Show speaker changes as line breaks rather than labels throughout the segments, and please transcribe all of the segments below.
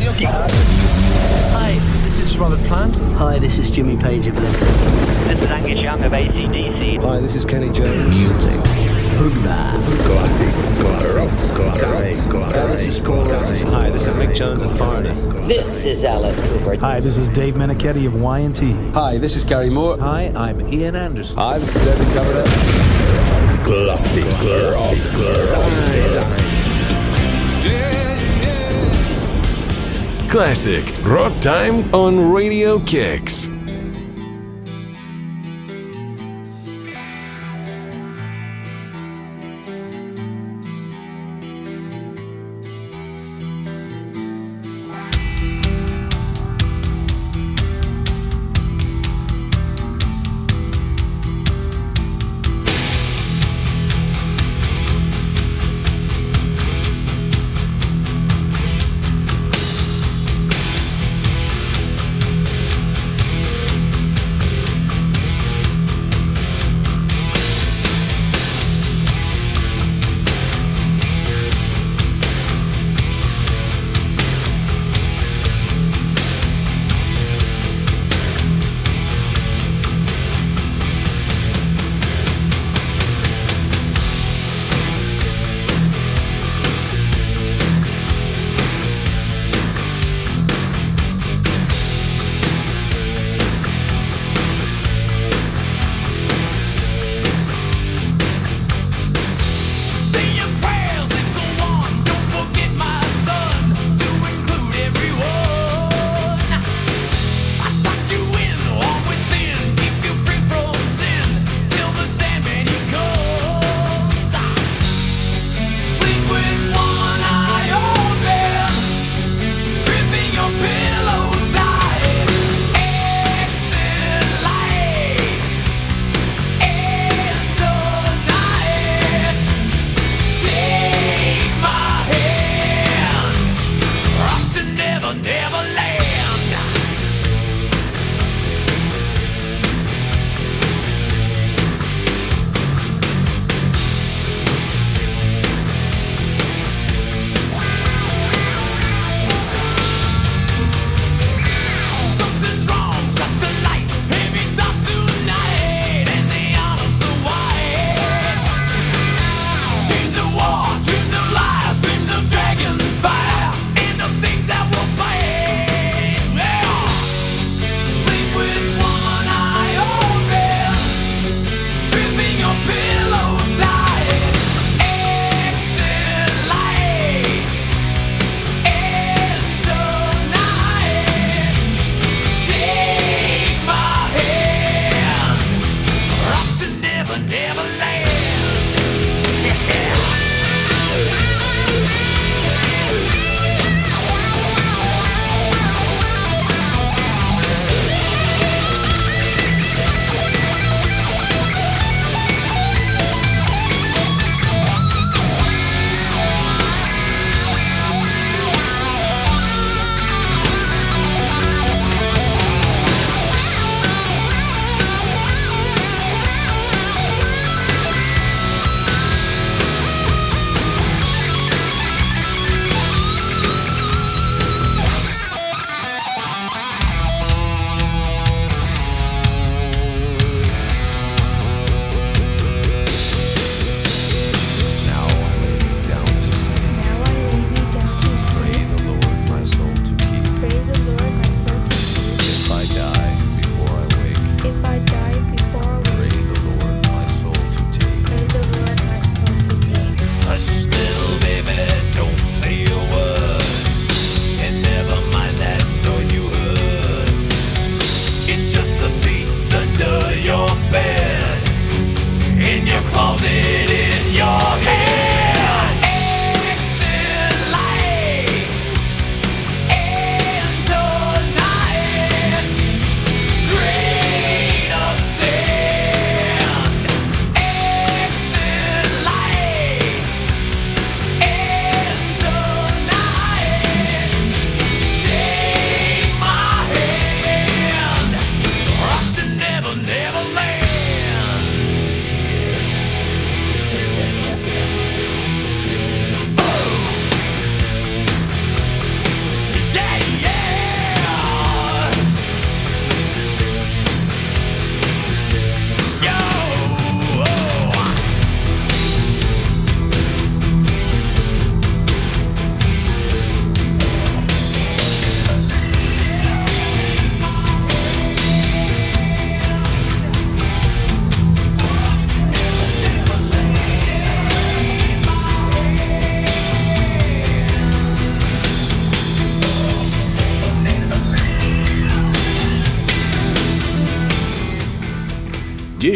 Radio Kicks.
Hi, this is Robert Plant.
Hi, this is Jimmy Page of Led Zeppelin.
This is Angus Young of ACDC.
Hi, this is Kenny Jones.
Music. Hoogba.
Classic, classic, classic, classic, classic.
Hi, this is Mick Jones of Foreigner.
This is Alice Cooper.
Hi, this is Dave Meniketti of Y&T.
Hi, this is Gary Moore.
Hi, I'm Ian Anderson.
Hi, this is David Coverdale.
Classic, classic, classic.
Classic Rock Time on Radio Kicks.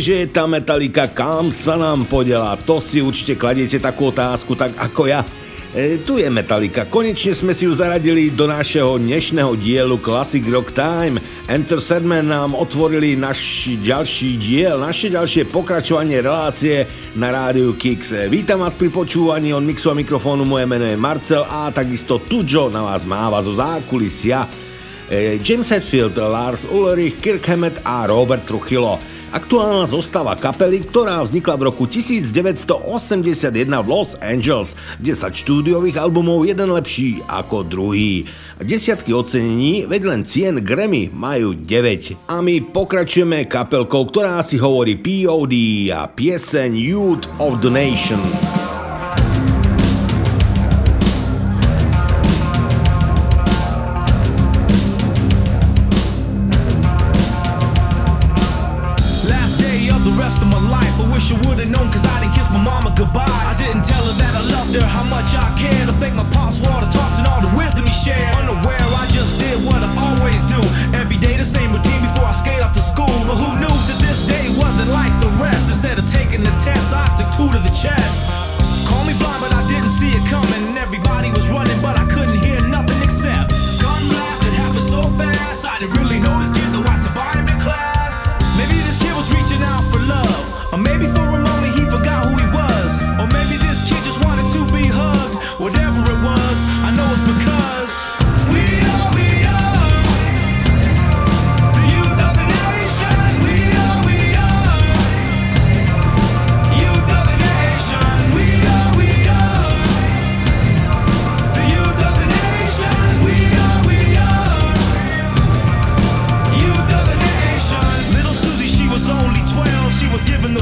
Kdeže je tá metalika, kam sa nám podela? To si určite kladiete takú otázku, tak ako ja. E, tu je Metallica. Konečne sme si ju zaradili do našeho dnešného dielu Classic Rock Time. Enter Sandman nám otvorili náš ďalší diel, naše ďalšie pokračovanie relácie na rádiu Kix. E, vítam vás pri počúvaní od mixu a mikrofónu, moje meno je Marcel a takisto Tujo na vás máva zo zákulisia. E, James Hetfield, Lars Ulrich, Kirk Hammett a Robert Truchilo. Aktuálna zostava kapely, ktorá vznikla v roku 1981 v Los Angeles, 10 štúdiových albumov, jeden lepší ako druhý. Desiatky ocenení, veď len cien Grammy majú 9. A my pokračujeme kapelkou, ktorá si hovorí POD a pieseň Youth of the Nation.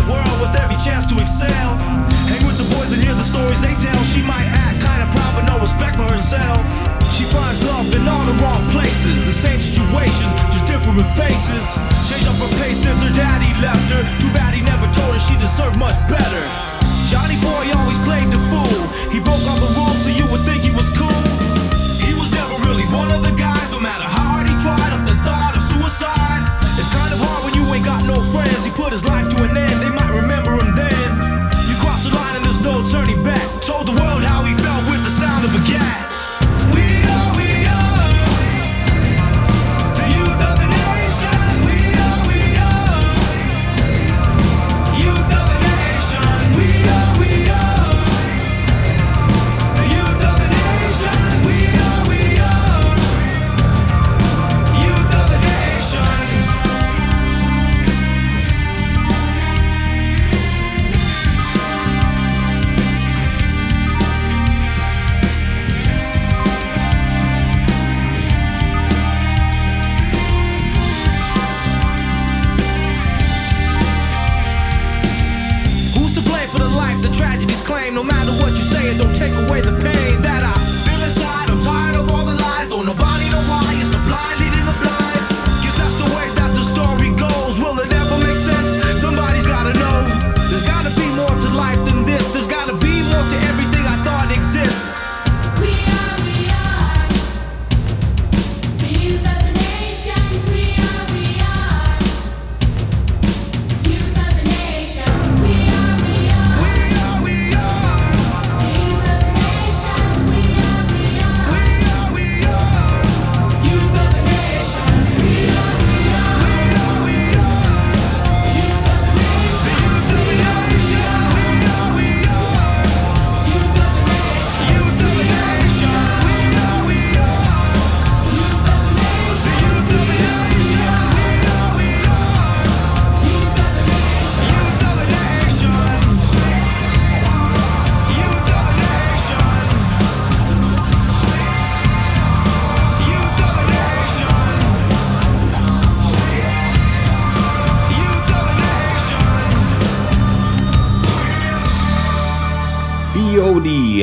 the world with every chance to excel. Hang with the boys and hear the stories they tell. She might act kinda proud, but no respect for herself. She finds love in all the wrong places. The same situations, just different faces. Change up her pace since her daddy left her. Too bad he never told her she deserved much better. Johnny Boy always played the fool. He broke all the rules so you would think he was cool. He was never really one of the guys, no matter how hard he tried, up the thought of suicide put his life to an end. They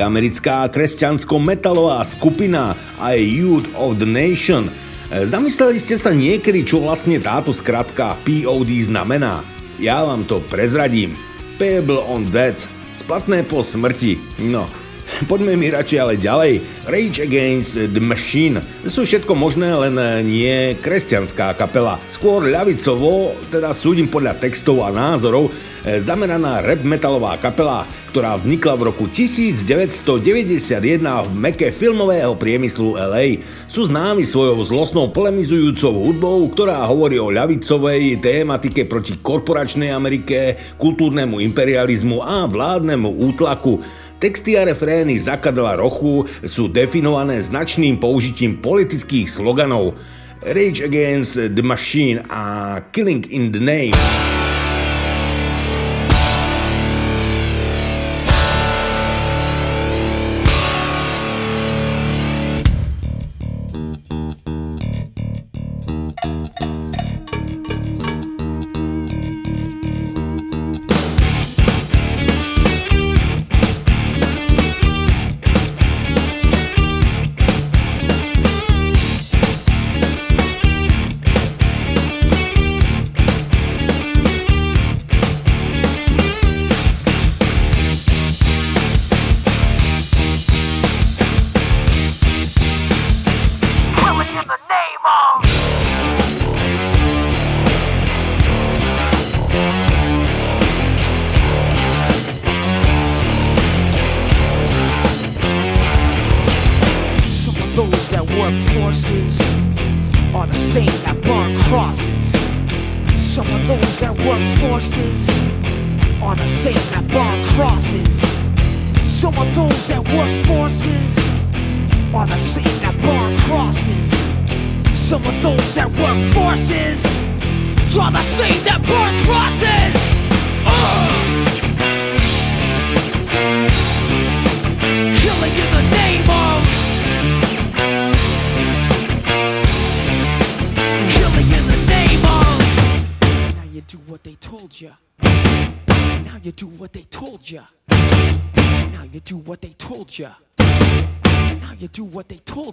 americká kresťansko-metalová skupina a Youth of the Nation. E, zamysleli ste sa niekedy, čo vlastne táto skratka POD znamená? Ja vám to prezradím. Payable on Death, splatné po smrti. No,
poďme mi radšej ale ďalej. Rage Against the Machine sú všetko možné, len nie kresťanská kapela. Skôr ľavicovo, teda súdim podľa textov a názorov, e, zameraná rap metalová kapela, ktorá vznikla v roku 1991 v meke filmového priemyslu LA. Sú známi svojou zlostnou polemizujúcou hudbou, ktorá hovorí o ľavicovej tématike proti korporačnej Amerike, kultúrnemu imperializmu a vládnemu útlaku. Texty a refrény Zakadla Rochu sú definované značným použitím politických sloganov Rage Against the Machine a Killing in the Name.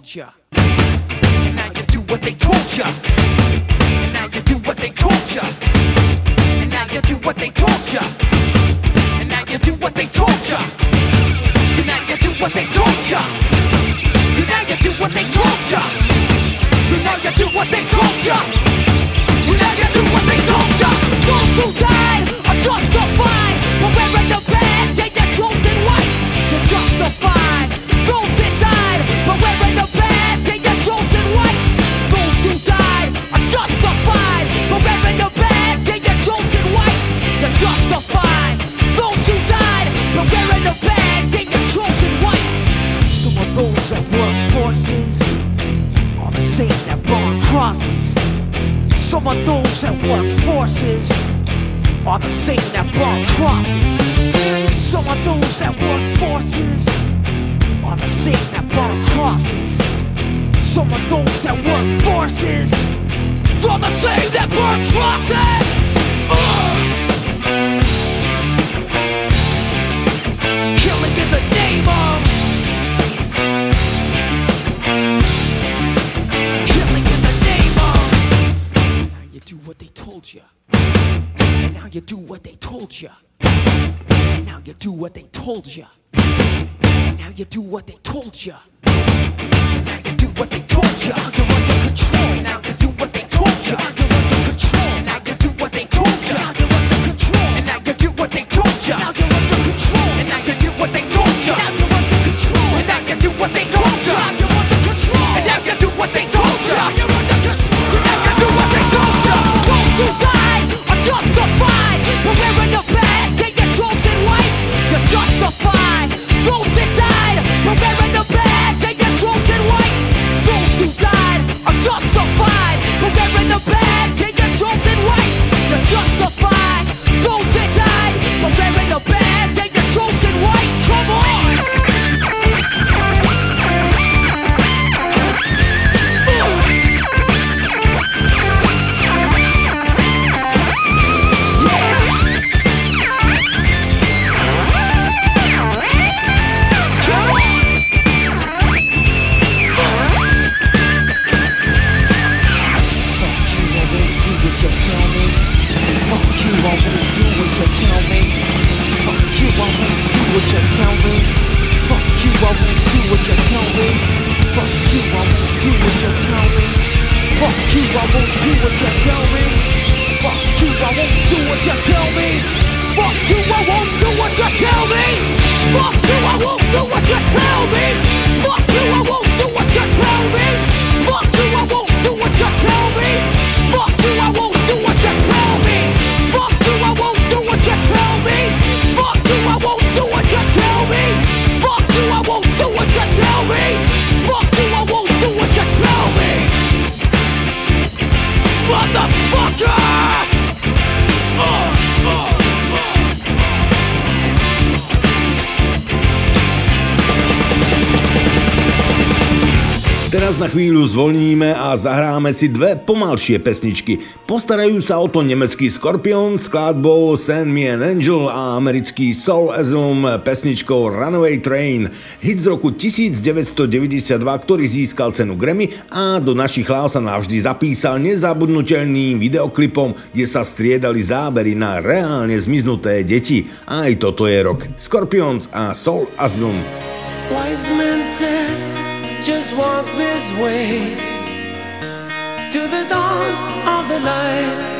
плеча. na chvíľu zvolníme a zahráme si dve pomalšie pesničky. Postarajú sa o to nemecký Scorpion s skladbou Send Me an Angel a americký Soul Asylum pesničkou Runaway Train. Hit z roku 1992, ktorý získal cenu Grammy a do našich hlav sa navždy zapísal nezabudnutelným videoklipom, kde sa striedali zábery na reálne zmiznuté deti. Aj toto je rok. Scorpions a Soul Asylum.
Wise men said his way to the dawn of the light.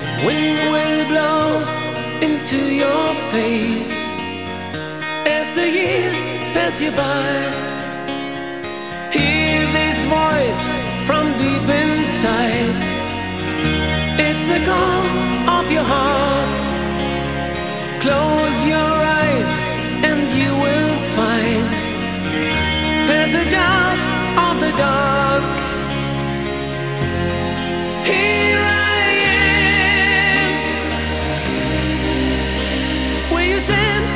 The wind will blow into your face as the years pass you by. Hear this voice from deep inside. It's the call of your heart. Close your eyes and you will find
there's a
job send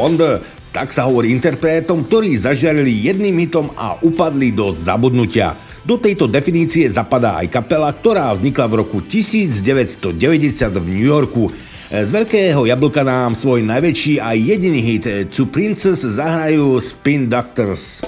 Blonde, tak sa hovorí interpretom, ktorí zažiarili jedným hitom a upadli do zabudnutia. Do tejto definície zapadá aj kapela, ktorá vznikla v roku 1990 v New Yorku. Z veľkého jablka nám svoj najväčší a jediný hit Two Princess zahrajú Spin Doctors.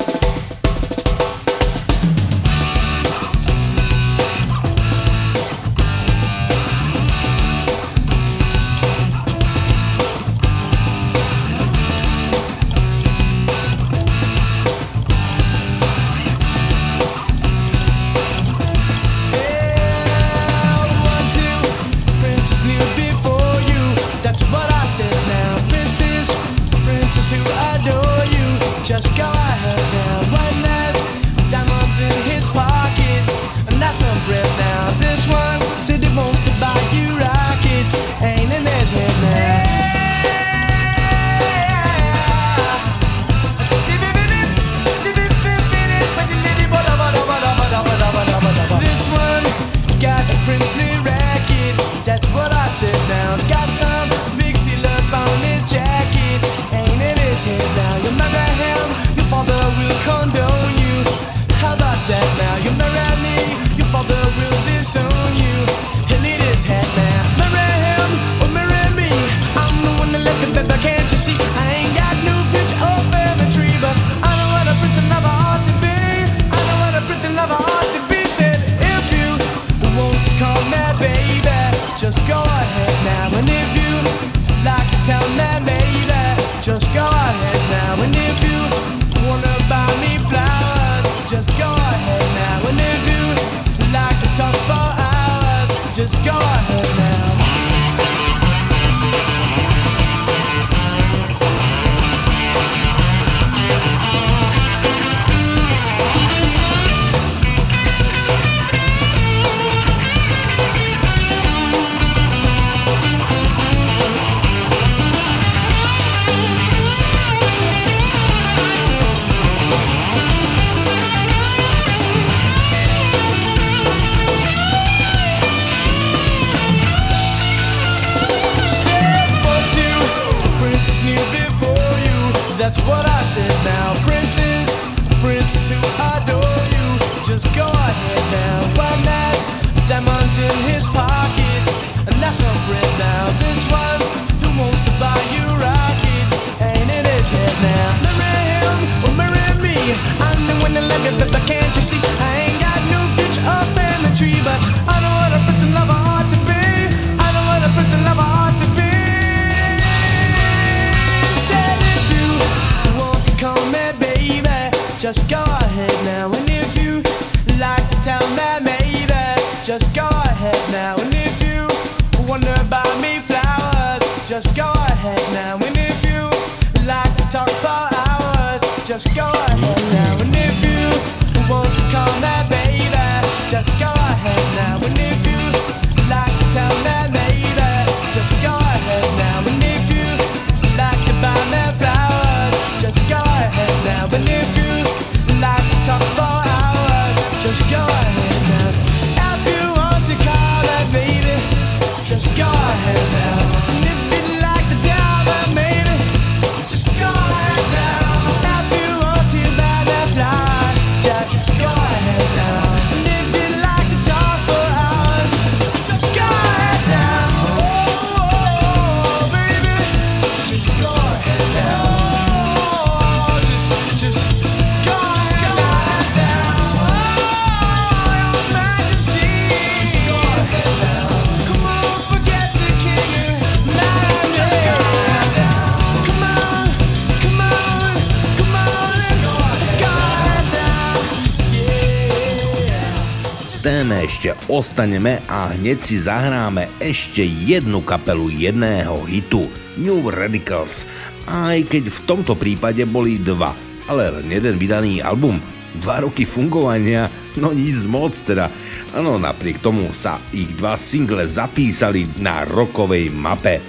ostaneme a hneď si zahráme ešte jednu kapelu jedného hitu New Radicals. Aj keď v tomto prípade boli dva, ale len jeden vydaný album. Dva roky fungovania, no nic moc teda. Áno, napriek tomu sa ich dva single zapísali na rokovej mape.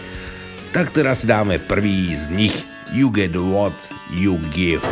Tak teraz si dáme prvý z nich. You get what you give.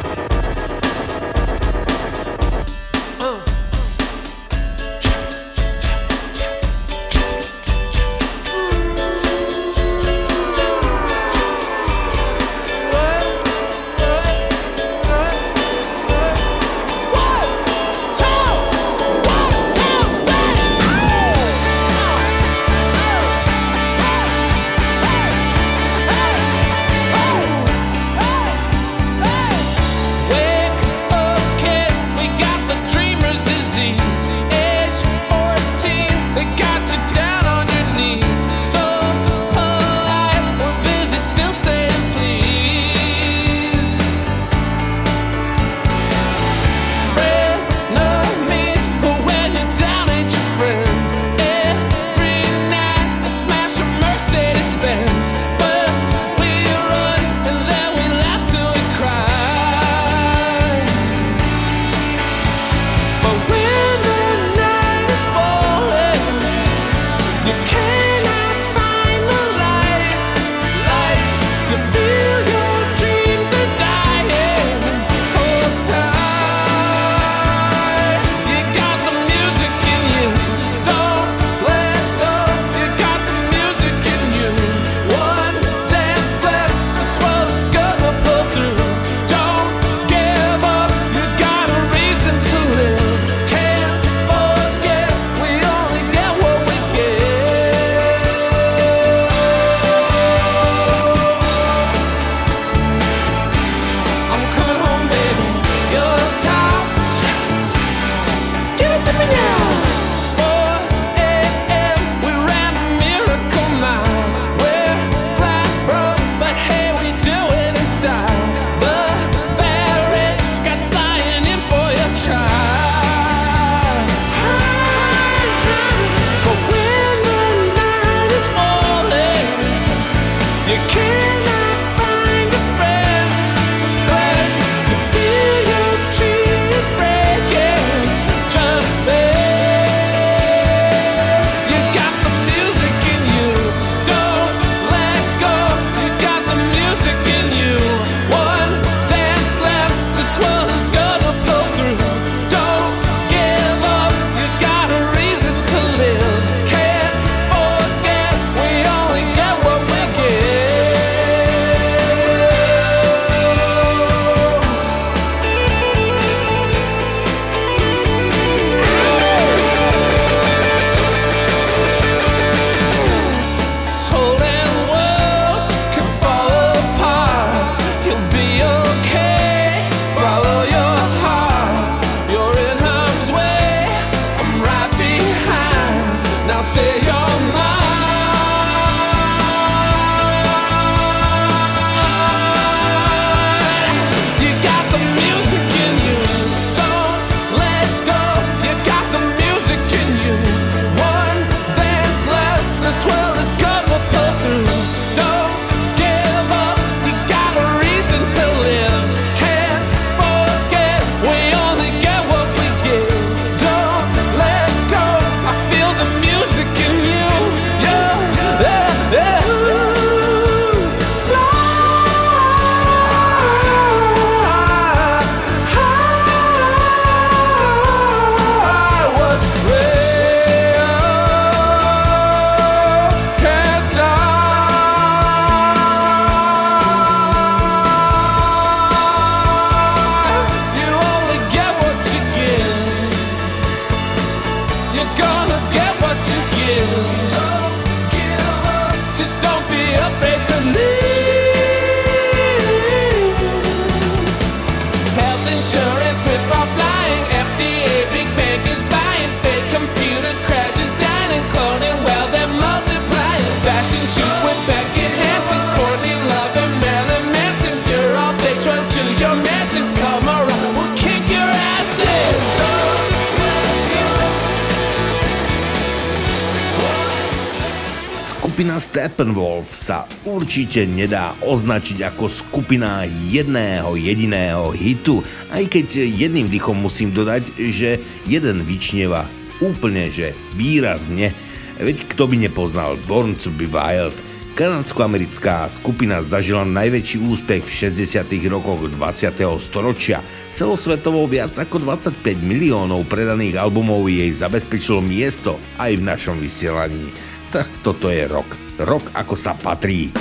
Určite nedá označiť ako skupina jedného jediného hitu, aj keď jedným dychom musím dodať, že jeden vyčnieva úplne, že výrazne. Veď kto by nepoznal Born to be Wild – Kanadsko-americká skupina zažila najväčší úspech v 60. rokoch 20. storočia. Celosvetovo viac ako 25 miliónov predaných albumov jej zabezpečilo miesto aj v našom vysielaní. Tak toto je rok. Rok ako sa patrí.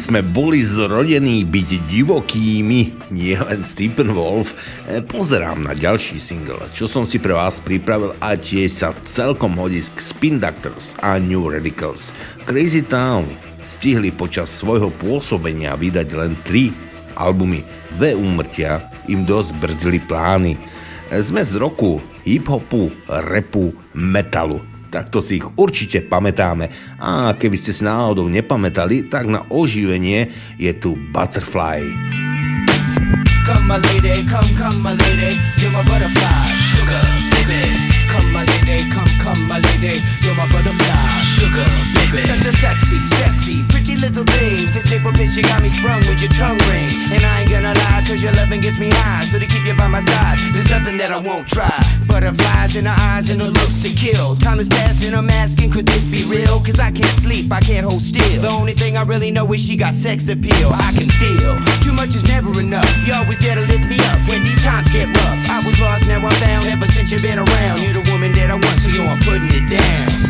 Sme boli zrodení byť divokými, nie len Wolf. E, pozerám na ďalší single, čo som si pre vás pripravil a tiež sa celkom hodí k Spin Doctors a New Radicals. Crazy Town stihli počas svojho pôsobenia vydať len tri albumy. Dve úmrtia im dosť brzdili plány. E, sme z roku hip-hopu, repu, metalu tak to si ich určite pamätáme. A keby ste si náhodou nepamätali, tak na oživenie je tu Butterfly. Come my lady, come, come my lady, you're my butterfly, sugar, baby. Come my lady, come, come my lady, you're my butterfly, sugar, baby. Such a sexy, sexy, pretty little thing. This paper bitch, you got me sprung with your tongue ring. And I ain't gonna lie, cause your loving gets me high. So to keep you by my side, there's nothing that I won't try. Butterflies in her eyes and her looks to kill. Time is passing, I'm asking, could this be real? Cause I can't sleep, I can't hold still. The only thing I really know is she got sex appeal. I can feel too much is never enough. You always there to lift me up when these times get rough. I was lost, now I'm found. Ever since you've been around, you're the woman that I want, so yo, I'm putting it down.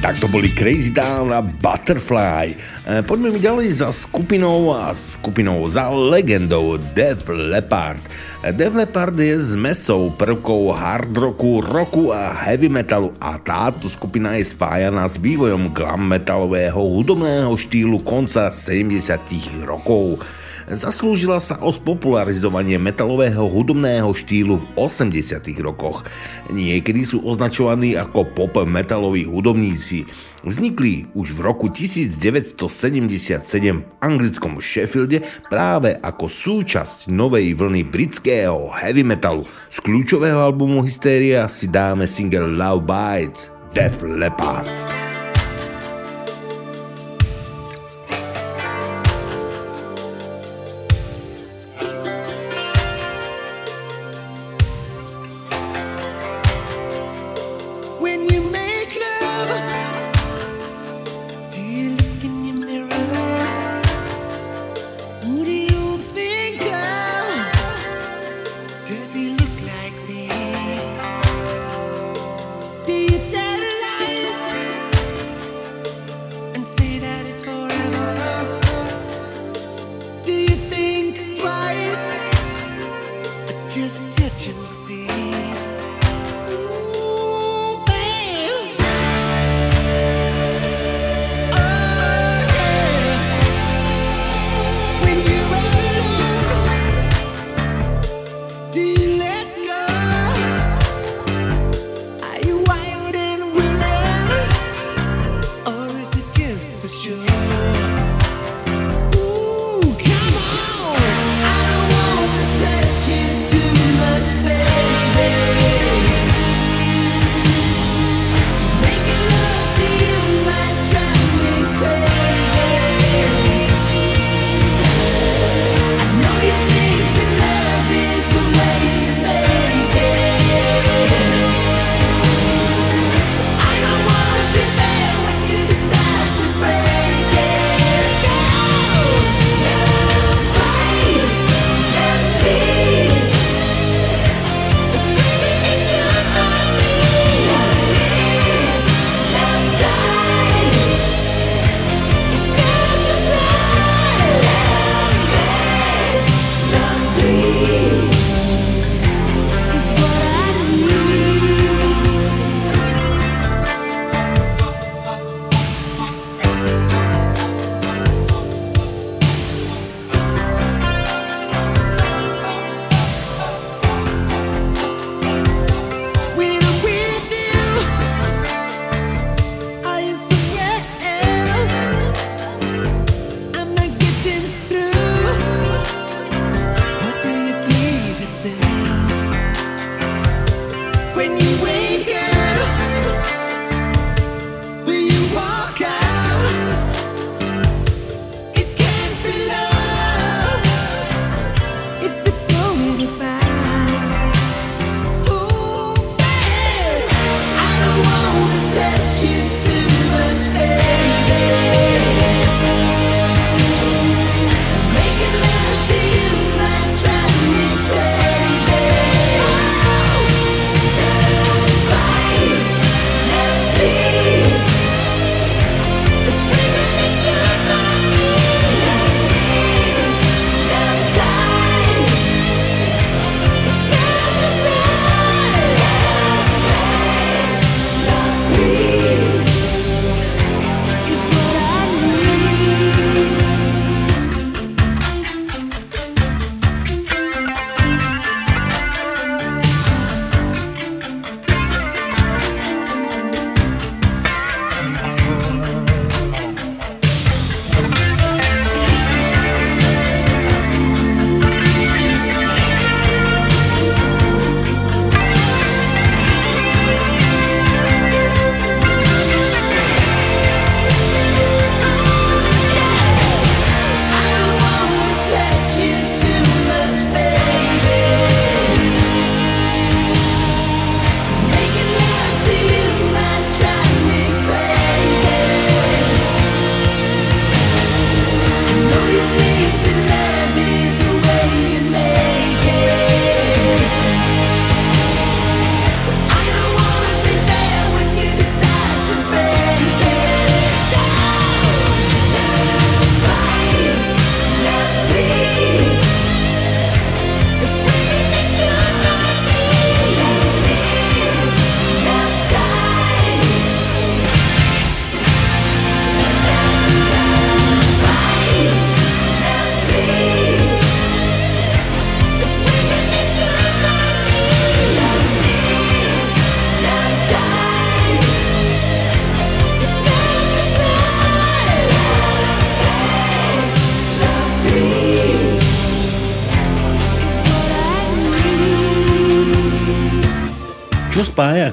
Tak to boli Crazy Town a Butterfly. E, Poďme mi ďalej za skupinou a skupinou za legendou Def Leppard. Def Leppard je zmesou prvkov hard rocku, rocku a heavy metalu a táto skupina je spájaná s vývojom glam metalového hudobného štýlu konca 70 rokov. Zaslúžila sa o spopularizovanie metalového hudobného štýlu v 80 rokoch. Niekedy sú označovaní ako pop metaloví hudobníci. Vznikli už v roku 1977 v anglickom Sheffielde práve ako súčasť novej vlny britského heavy metalu. Z kľúčového albumu Hysteria si dáme single Love Bites Def Leppard.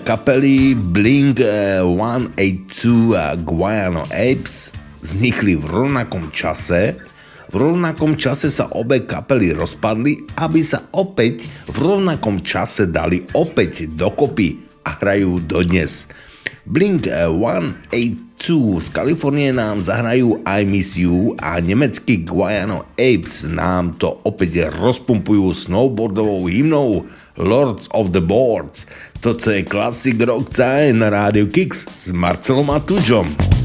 kapely Blink eh, 182 a Guiano Apes vznikli v rovnakom čase. V rovnakom čase sa obe kapely rozpadli, aby sa opäť v rovnakom čase dali opäť dokopy a hrajú dodnes. Blink eh, 182 z Kalifornie nám zahrajú I Miss You a nemecký Guiano Apes nám to opäť rozpumpujú snowboardovou hymnou Lords of the Boards. Toto je Classic Rock Caj na rádiu Kix s Marcelom a Tužom.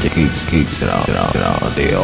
It keeps, keeps, and all, and
all, and
all, they.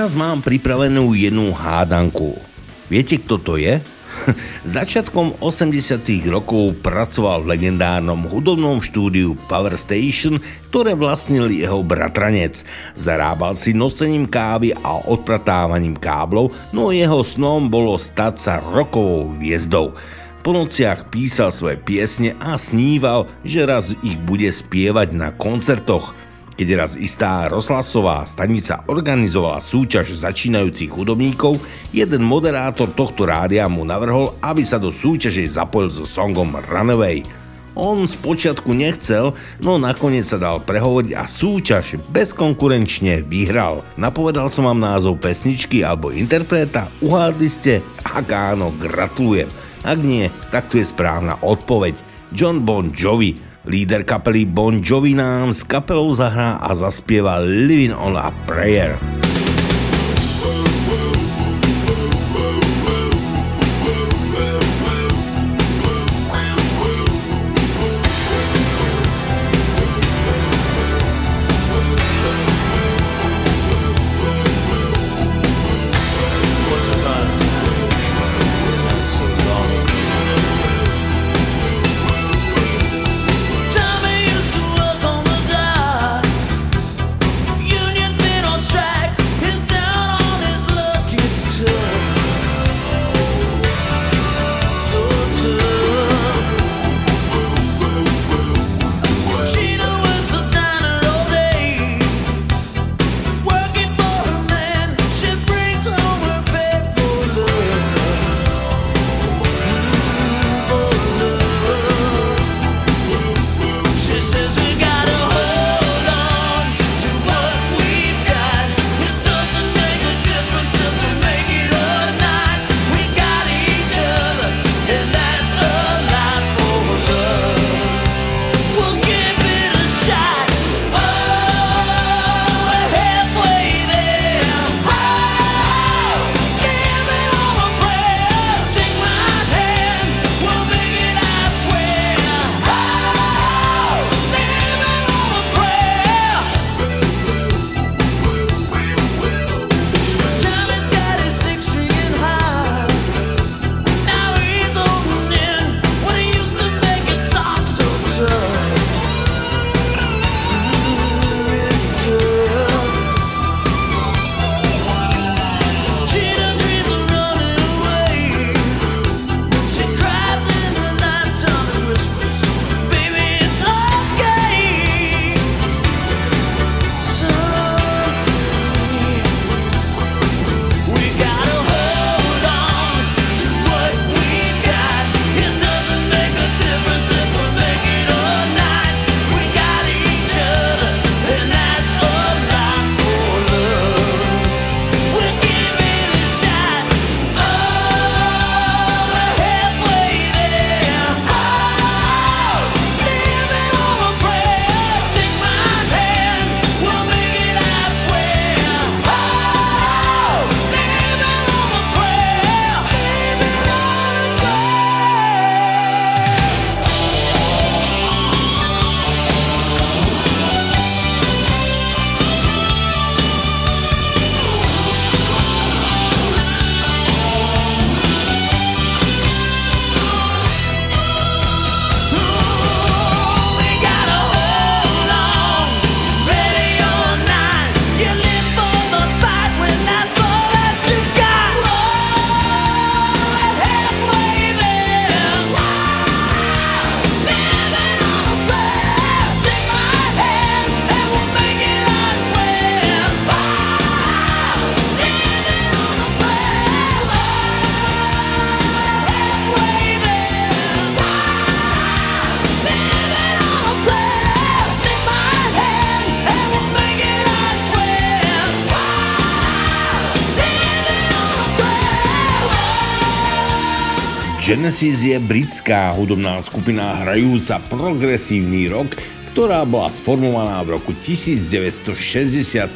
Teraz mám pripravenú jednu hádanku. Viete, kto to je? Začiatkom 80 rokov pracoval v legendárnom hudobnom štúdiu Power Station, ktoré vlastnil jeho bratranec. Zarábal si nosením kávy a odpratávaním káblov, no jeho snom bolo stať sa rokovou hviezdou. Po nociach písal svoje piesne a sníval, že raz ich bude spievať na koncertoch. Keď raz istá rozhlasová stanica organizovala súťaž začínajúcich hudobníkov, jeden moderátor tohto rádia mu navrhol, aby sa do súťaže zapojil so songom Runaway. On spočiatku nechcel, no nakoniec sa dal prehovoriť a súťaž bezkonkurenčne vyhral. Napovedal som vám názov pesničky alebo interpreta, uhádli ste? Ak áno, gratulujem. Ak nie, tak tu je správna odpoveď. John Bon Jovi, Líder kapely Bon Jovi nám s kapelou zahrá a zaspieva Living on a Prayer.
Genesis je britská hudobná skupina hrajúca progresívny rock, ktorá bola sformovaná v roku 1967,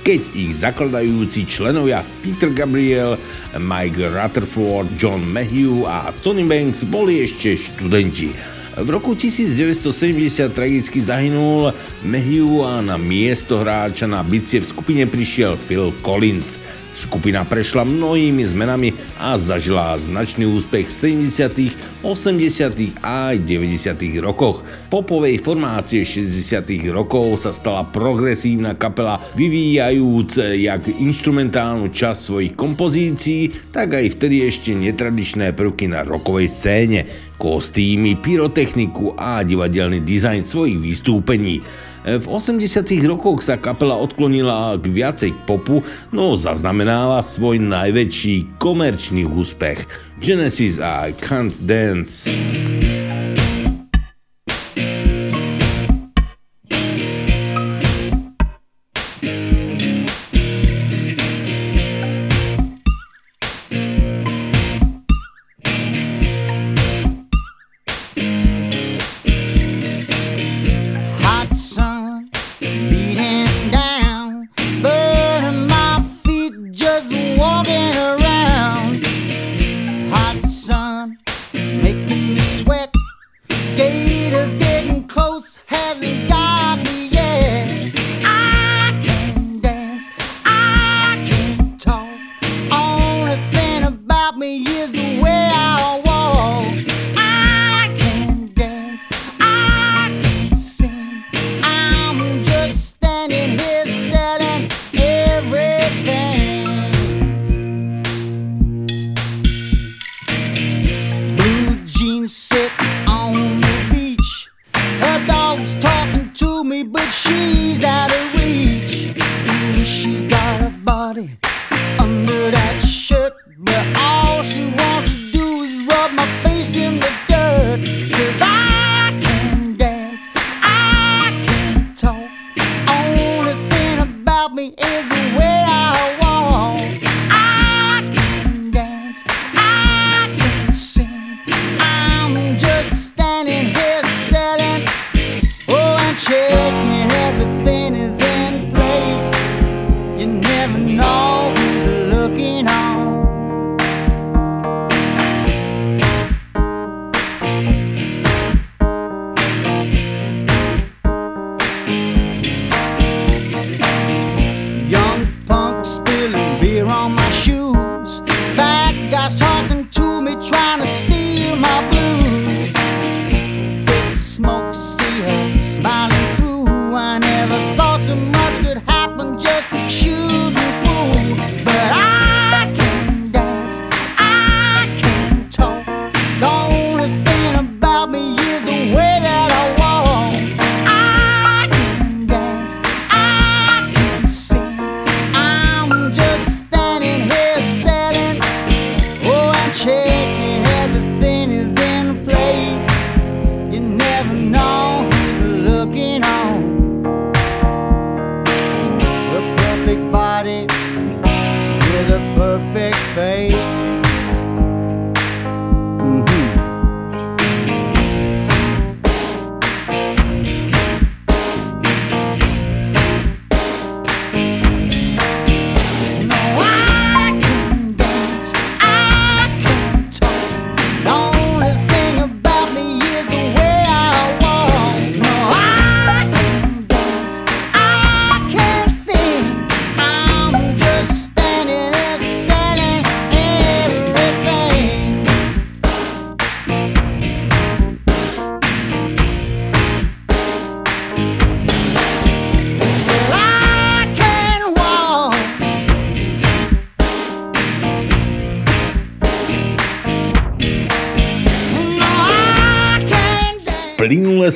keď ich zakladajúci členovia Peter Gabriel, Mike Rutherford, John Mayhew a Tony Banks boli ešte študenti. V roku 1970 tragicky zahynul Mayhew a na miesto hráča na bicie v skupine prišiel Phil Collins – Skupina prešla mnohými zmenami a zažila značný úspech v 70., 80. a 90. rokoch. Popovej formácie 60. rokov sa stala progresívna kapela vyvíjajúc jak instrumentálnu časť svojich kompozícií, tak aj vtedy ešte netradičné prvky na rokovej scéne, kostýmy, pyrotechniku a divadelný dizajn svojich vystúpení. V 80 rokoch sa kapela odklonila k viacej popu, no zaznamenala svoj najväčší komerčný úspech. Genesis a Can't Dance. starts talking to me, but she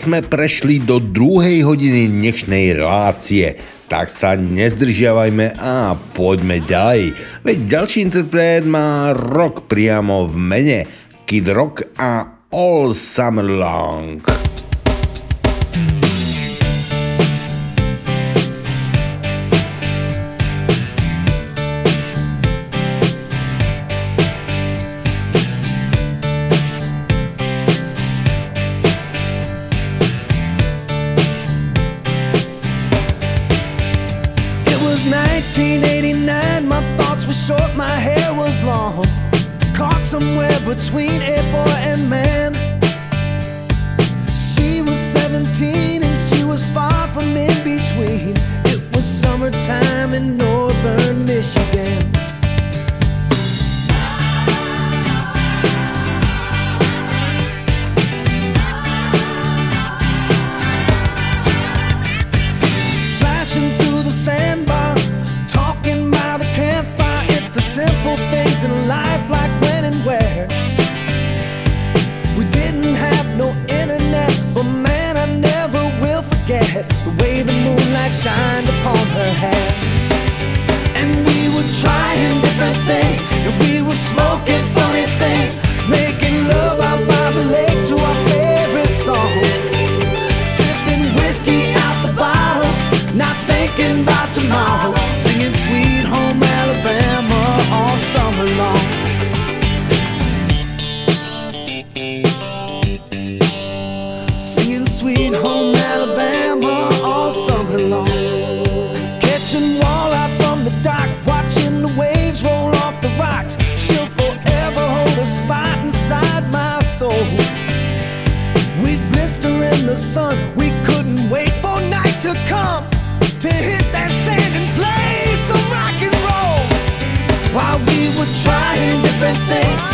sme prešli do druhej hodiny dnešnej relácie, tak sa nezdržiavajme a poďme ďalej. Veď ďalší interpret má rok priamo v mene. Kid Rock a All Summer Long.
the moonlight shined upon her hair. And we were trying different things, and we were smoking funny things, making love out by the lake to our favorite song. Sipping whiskey out the bottle, not thinking about tomorrow. the sun. We couldn't wait for night to come to hit that sand and play some rock and roll. While we were trying different things.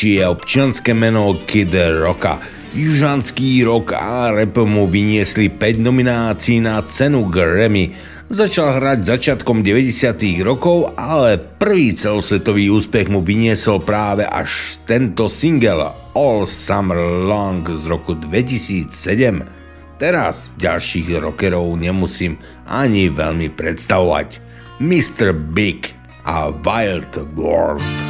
či je občianské meno Kid Roka. Južanský rock a rap mu vyniesli 5 nominácií na cenu Grammy. Začal hrať začiatkom 90. rokov, ale prvý celosvetový úspech mu vyniesol práve až tento single All Summer Long z roku 2007 teraz ďalších rockerov nemusím ani veľmi predstavovať. Mr. Big a Wild World.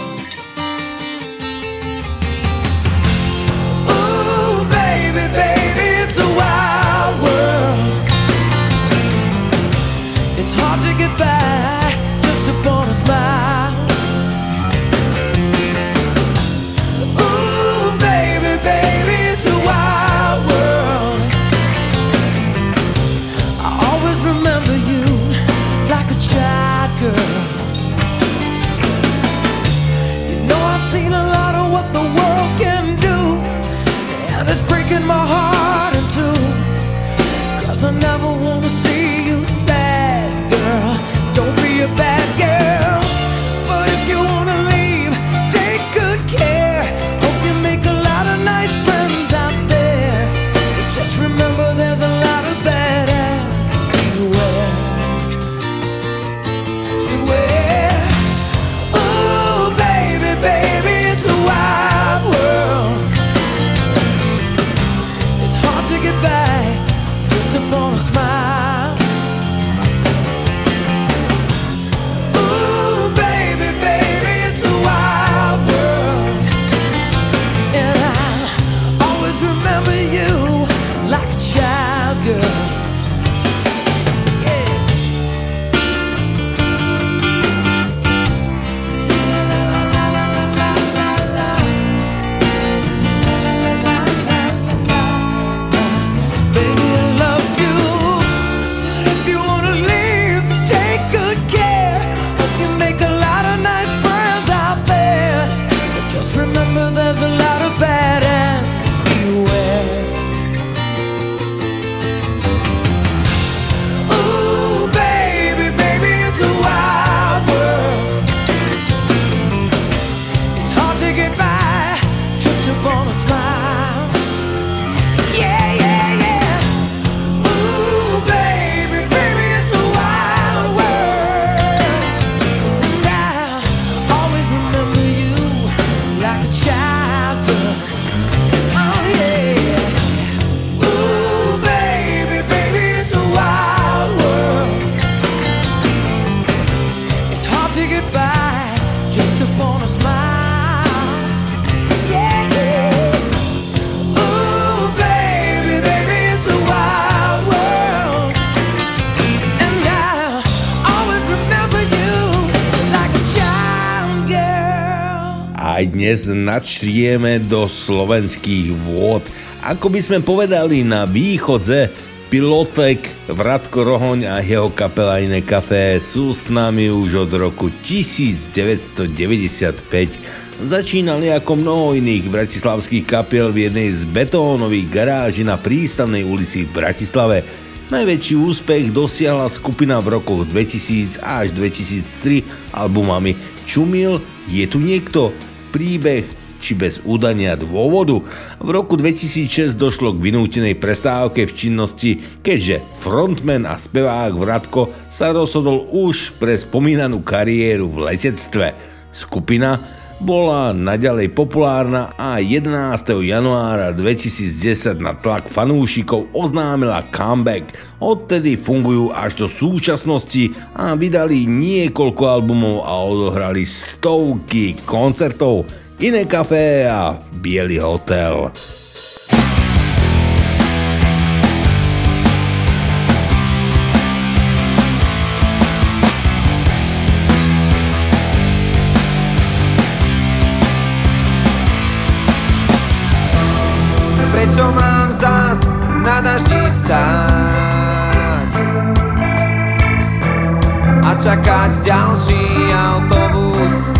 Ooh, baby, baby, it's hard to get back, just to bone a wild breaking my heart
dnes načrieme do slovenských vôd. Ako by sme povedali na východze, Pilotek, Vratko Rohoň a jeho kapela Iné kafé sú s nami už od roku 1995. Začínali ako mnoho iných bratislavských kapiel v jednej z betónových garáží na prístavnej ulici v Bratislave. Najväčší úspech dosiahla skupina v rokoch 2000 až 2003 albumami Čumil, Je tu niekto? Príbeh či bez údania dôvodu. V roku 2006 došlo k vynútenej prestávke v činnosti, keďže frontman a spevák Vratko sa rozhodol už pre spomínanú kariéru v letectve. Skupina bola naďalej populárna a 11. januára 2010 na tlak fanúšikov oznámila comeback. Odtedy fungujú až do súčasnosti a vydali niekoľko albumov a odohrali stovky koncertov. Iné kafé a Bielý hotel.
Prečo mám zas na daždi stáť a čakať ďalší autobus?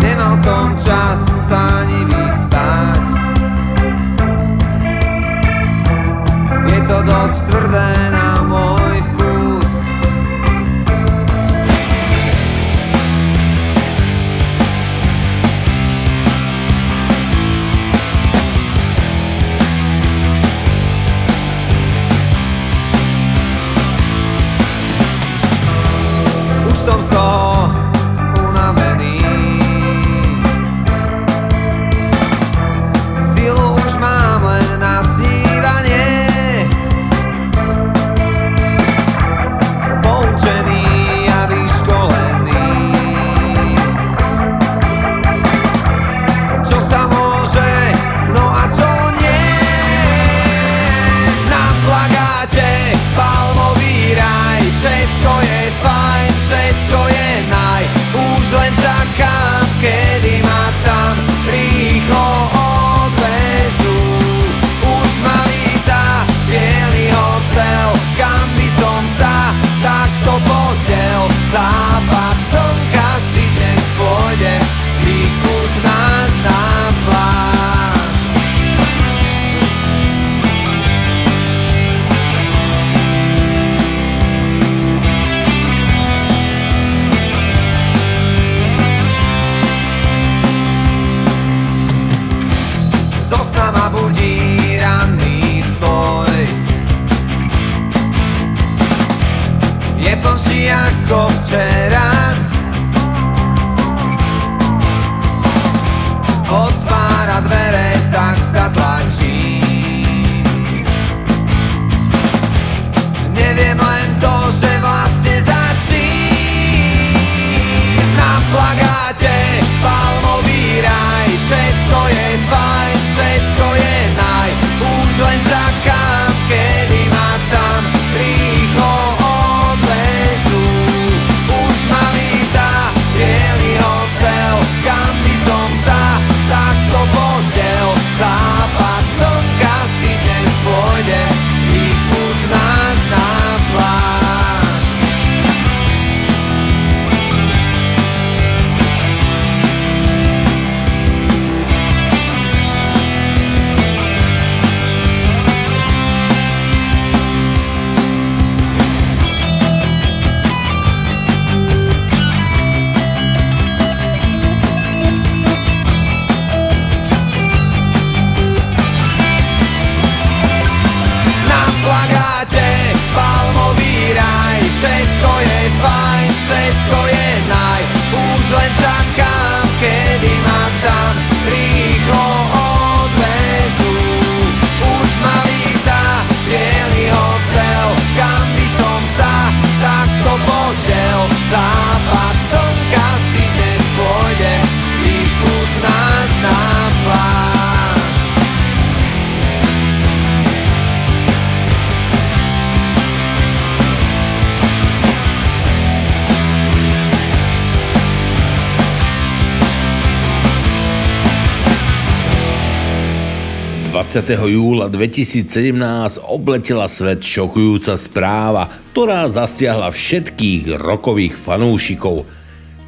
Nemal som čas sa ani vyspať Je to dosť tvrdé
20. júla 2017 obletela svet šokujúca správa, ktorá zasiahla všetkých rokových fanúšikov.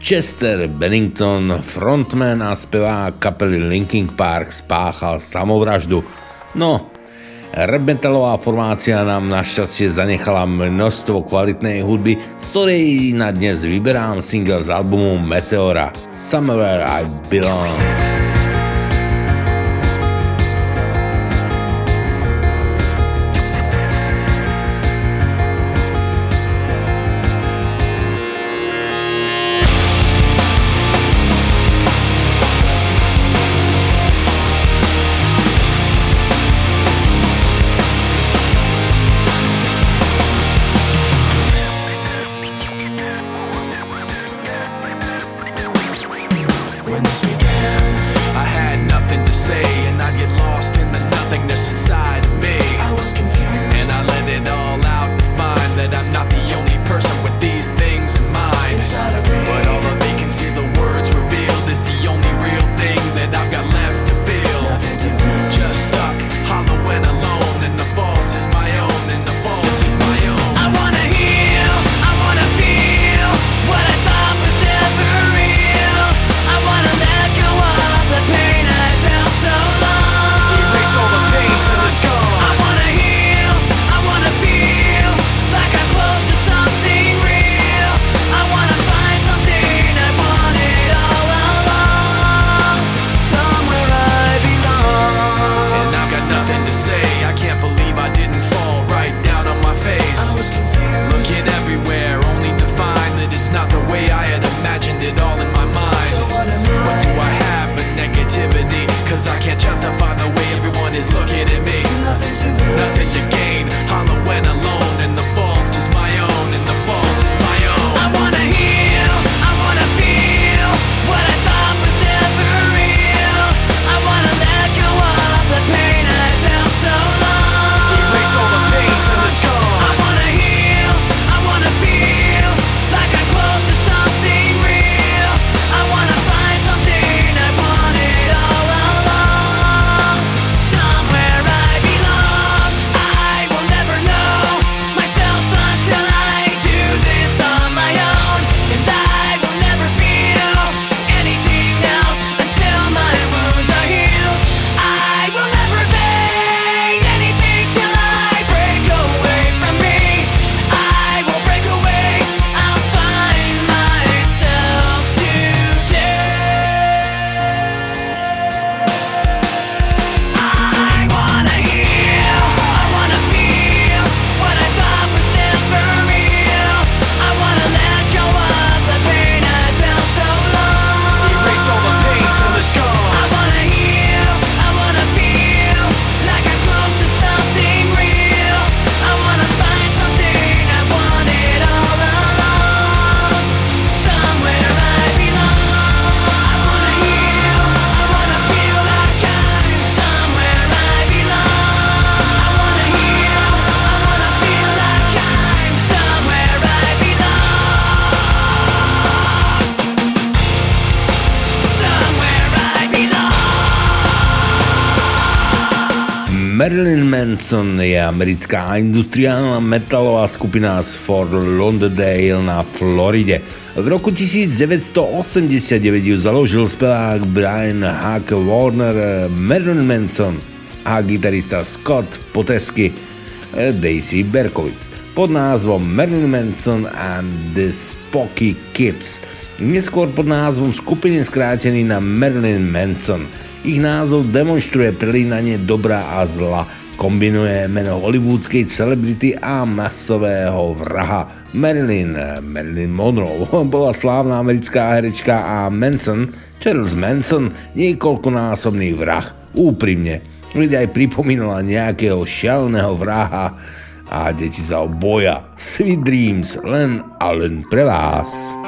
Chester Bennington, frontman a spevák kapely Linkin Park spáchal samovraždu. No, Rebmetalová formácia nám našťastie zanechala množstvo kvalitnej hudby, z ktorej na dnes vyberám single z albumu Meteora Somewhere I Belong. Manson je americká industriálna metalová skupina z Fort Lauderdale na Floride. V roku 1989 ju založil spevák Brian Huck Warner Marilyn Manson a gitarista Scott Potesky Daisy Berkowitz pod názvom Marilyn Manson and the Spocky Kids. Neskôr pod názvom skupiny skrátený na Marilyn Manson – ich názov demonstruje prelínanie dobra a zla, Kombinuje meno hollywoodskej celebrity a masového vraha. Marilyn, Marilyn Monroe bola slávna americká herečka a Manson, Charles Manson, niekoľkonásobný vrah. Úprimne, keď aj pripomínala nejakého šialného vraha a deti sa oboja. Sweet Dreams len a len pre vás.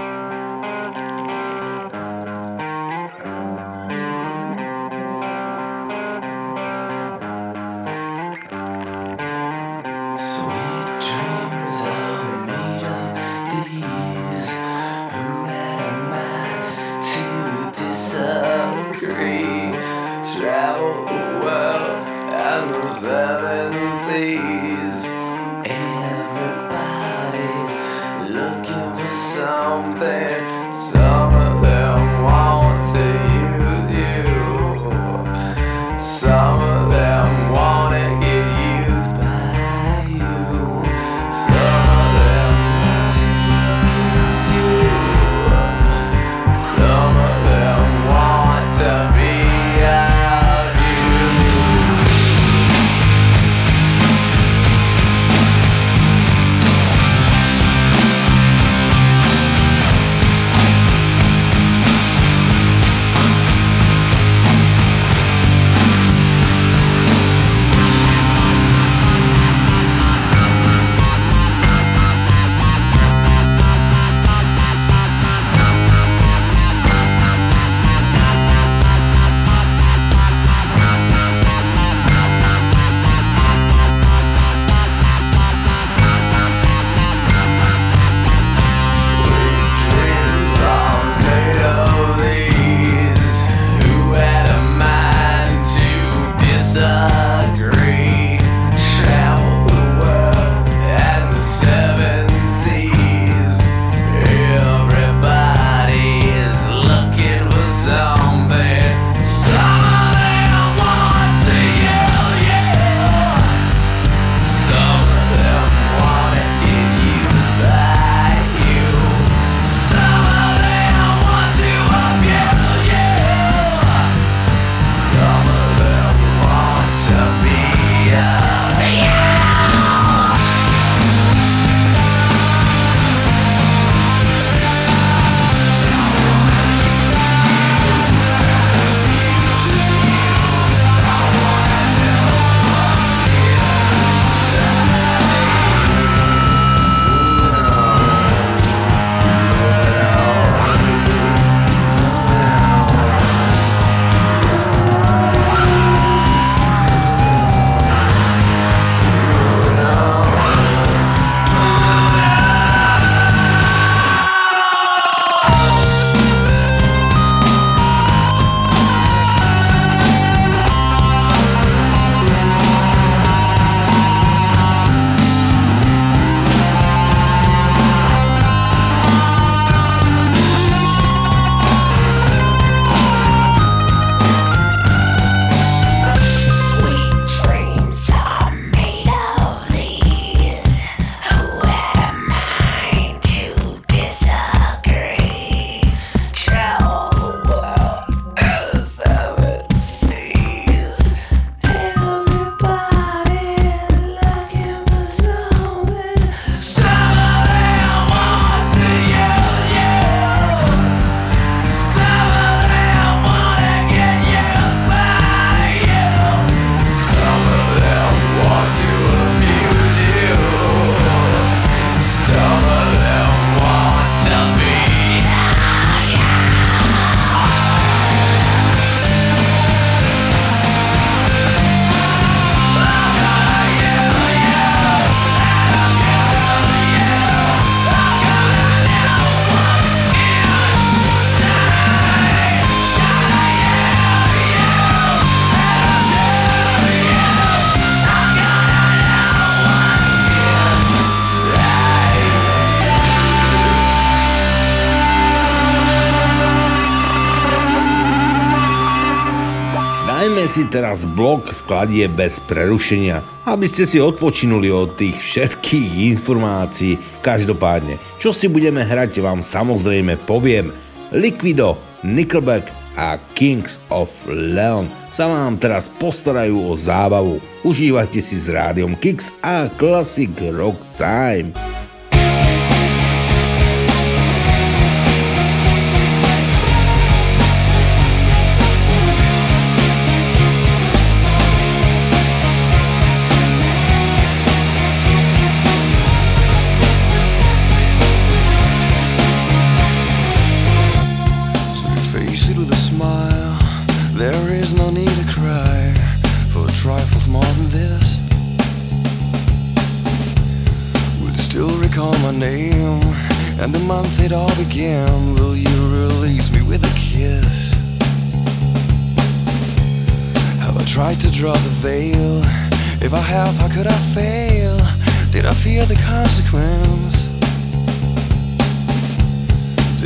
Si teraz blok skladie bez prerušenia, aby ste si odpočinuli od tých všetkých informácií. Každopádne, čo si budeme hrať vám samozrejme poviem. Liquido, Nickelback,
a Kings of Leon sa vám teraz postarajú o zábavu. Užívajte si s rádiom Kicks a Classic Rock Time.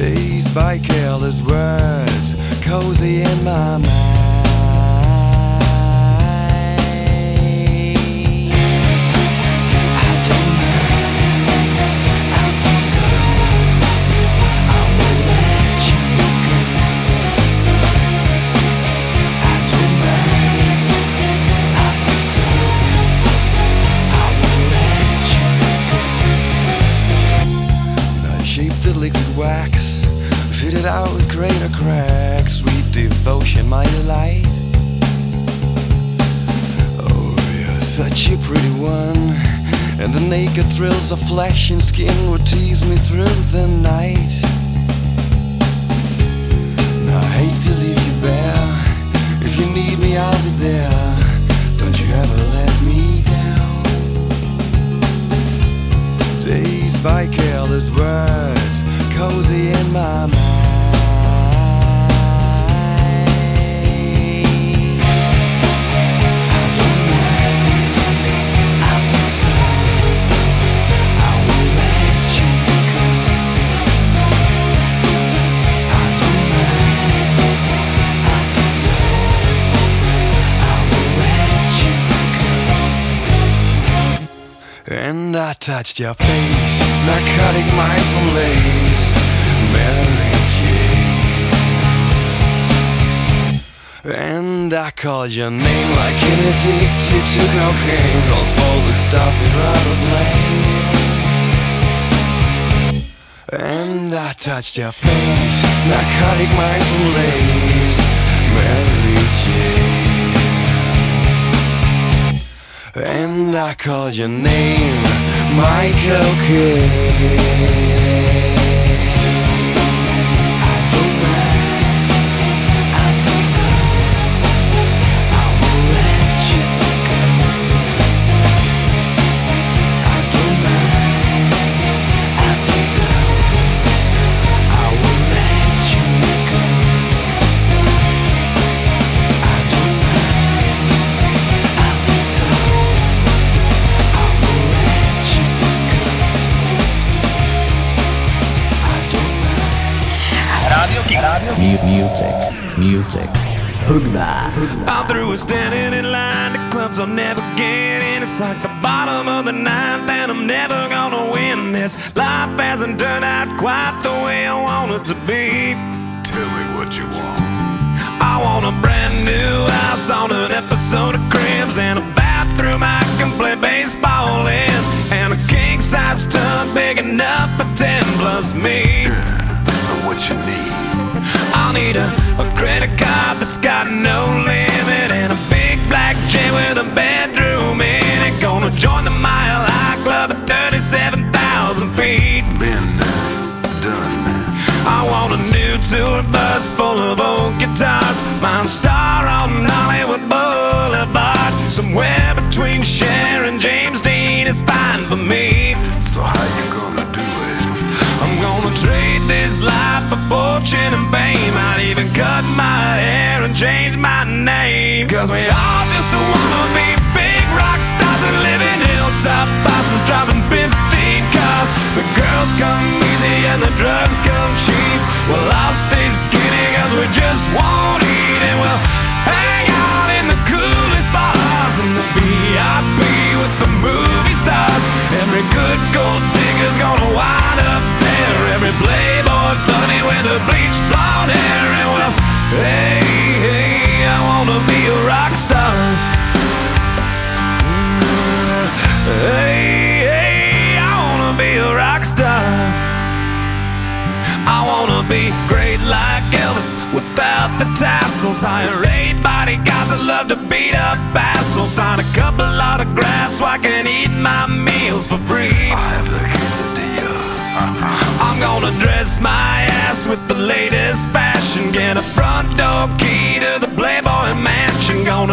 Seized
by careless words, cozy in my mind.
flesh and skin would tease me through the night. Your face Narcotic mindful lace Mary Jane And I called your name like an addicted to cocaine. Calls for the stuff you'd rather blame And I touched your face Narcotic mindful lace Mary Jane and I called your name Michael Kidd
Music, music.
I'm through with standing in line to clubs I'll never get in. It's like the bottom of the ninth, and I'm never gonna win this. Life hasn't turned out quite the way I want it to be.
Tell me what you want.
I want a brand new house on an episode of Cribs and a bathroom I can play baseball in, and a king size tub big enough for ten plus me.
Yeah, so what you need?
I'll need a, a credit card that's got no limit and a big black jet with a bedroom in it. Gonna join the Mile High Club at 37,000 feet.
Been done.
I want a new tour bus full of old guitars. Mine star on Hollywood Boulevard. Somewhere between Cher and James Dean is fine for me.
So how you gonna do it?
I'm gonna trade this life for fortune and fame. I'd even cut my hair and change my name. Cause we all just wanna be big rock stars and live in hilltop houses driving 15 cars. The girls come easy and the drugs come cheap. Well, I'll stay skinny cause we just won't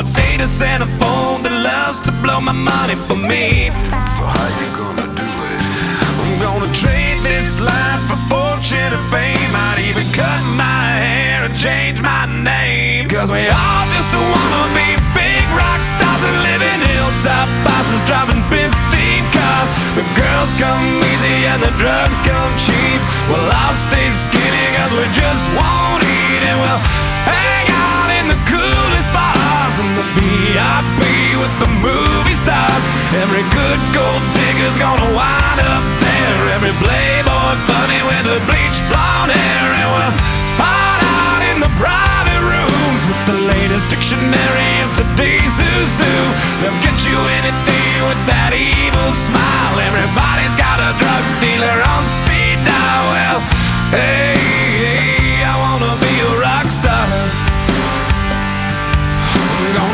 mansion. Gonna date a Santa phone that loves to blow my money for me. So how you gonna do it? I'm gonna trade this life for fortune and fame. I'd even cut my hair and change my name. Cause we all just wanna be big rock stars and live in hilltop houses driving 15 cars. The girls come easy and the drugs come cheap. Well, I'll stay skinny cause we just won't eat and we'll hang out in the coolest bars and the VIP with the movie stars. Every good gold digger's gonna wind up there. Every playboy bunny with the bleached blonde hair. And we'll hide out in the private rooms with the latest dictionary of today's zoo. They'll get you anything with that evil smile. Everybody's got a drug dealer on speed dial. Well, hey, hey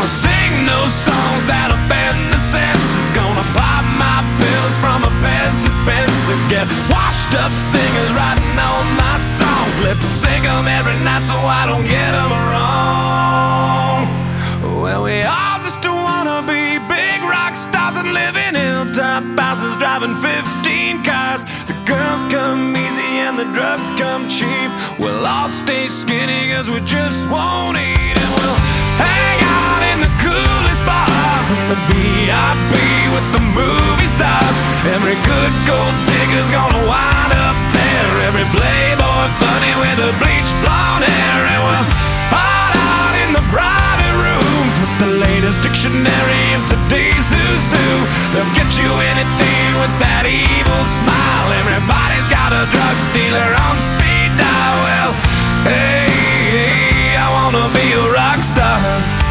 gonna sing those songs that offend the senses. Gonna pop my pills from a Pez dispenser. Get washed up singers writing all my songs. Lip sync 'em every night so I don't get 'em wrong. Well, we all just wanna be big rock stars and live in hilltop houses driving 15 cars. The girls come easy and the drugs come cheap. We'll all stay skinny cause we just won't eat and we'll coolest bars and the VIP with the movie stars. Every good gold digger's gonna wind up there. Every playboy bunny with the bleached blonde hair and we'll hide out in the private rooms with the latest dictionary of today's zoo. They'll get you anything with that evil smile. Everybody's got a drug dealer on speed dial. Well, hey, hey I wanna be a rock star.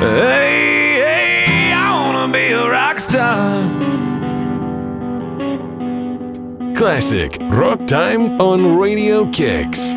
Hey, hey, I wanna be a rock star.
Classic Rock Time on Radio Kicks.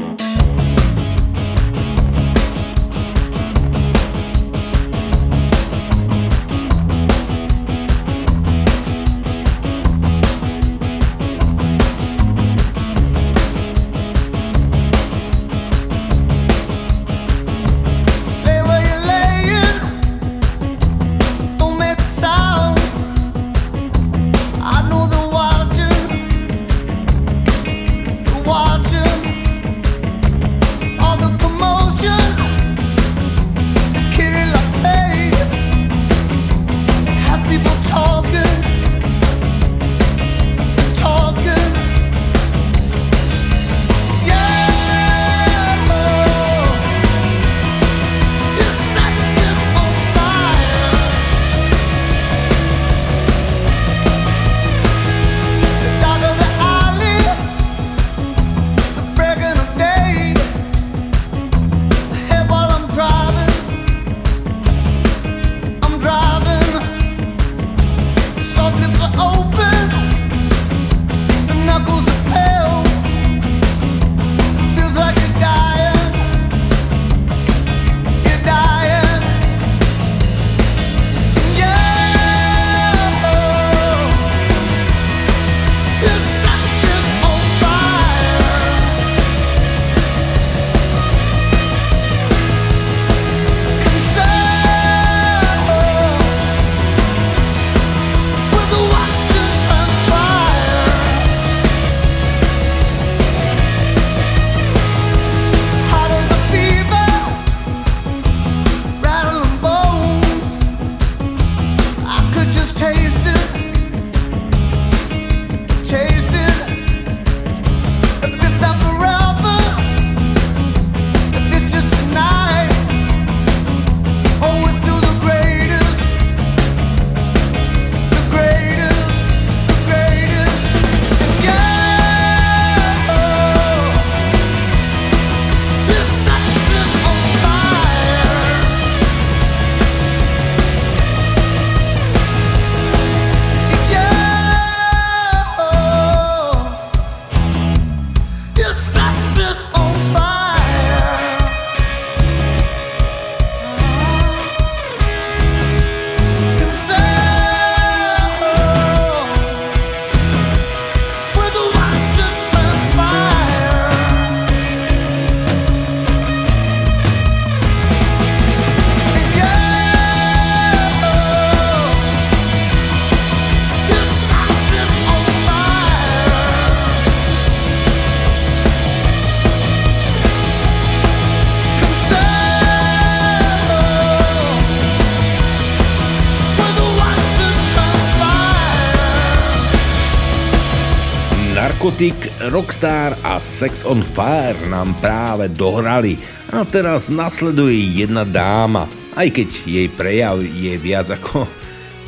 Narcotic, Rockstar a Sex on Fire nám práve dohrali. A teraz nasleduje jedna dáma, aj keď jej prejav je viac ako...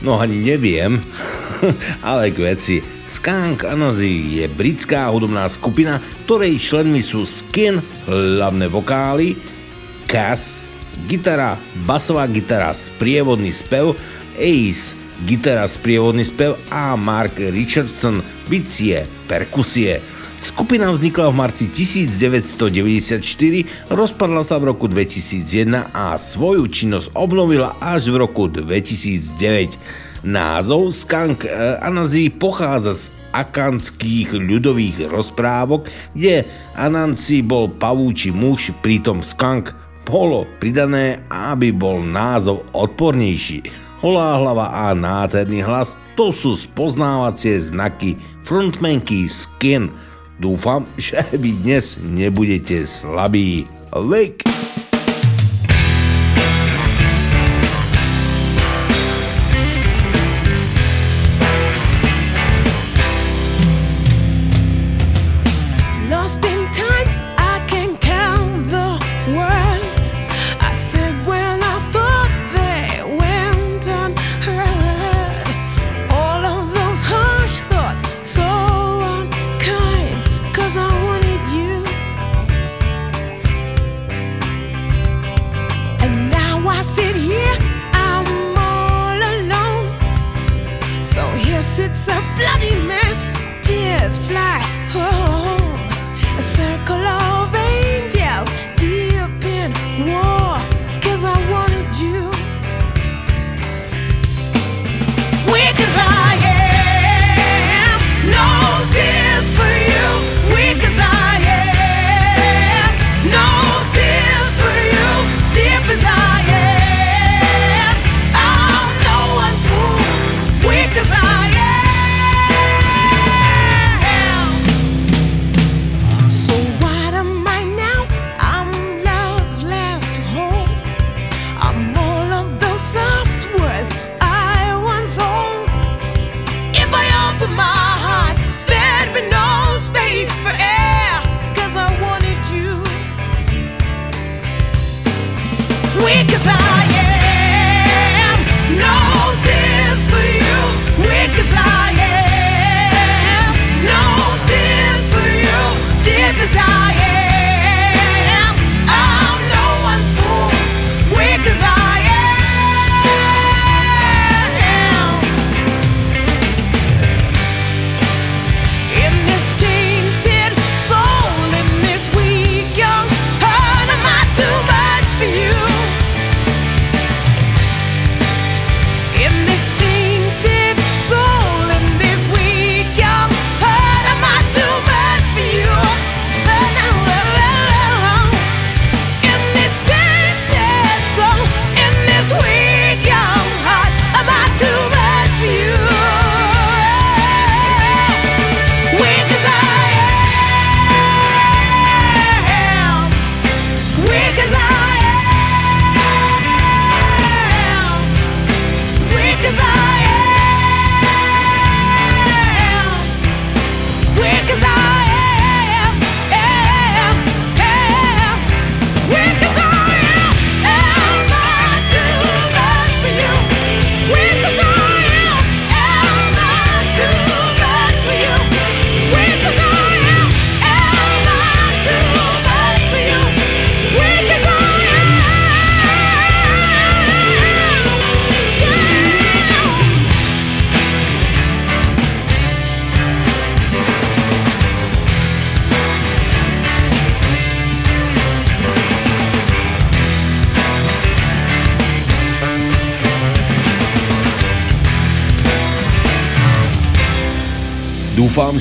No ani neviem, ale k veci. Skunk Anazy je britská hudobná skupina, ktorej členmi sú Skin, hlavné vokály, Cass, gitara, basová gitara, sprievodný spev, Ace, gitara, sprievodný spev a Mark Richardson, bicie, perkusie. Skupina vznikla v marci 1994, rozpadla sa v roku 2001 a svoju činnosť obnovila až v roku 2009. Názov Skunk eh, Anansi pochádza z akanských ľudových rozprávok, kde Anansi bol pavúči muž, pritom Skunk bolo pridané, aby bol názov odpornejší holá hlava a nádherný hlas, to sú spoznávacie znaky frontmanky Skin. Dúfam, že vy dnes nebudete slabí. Lake!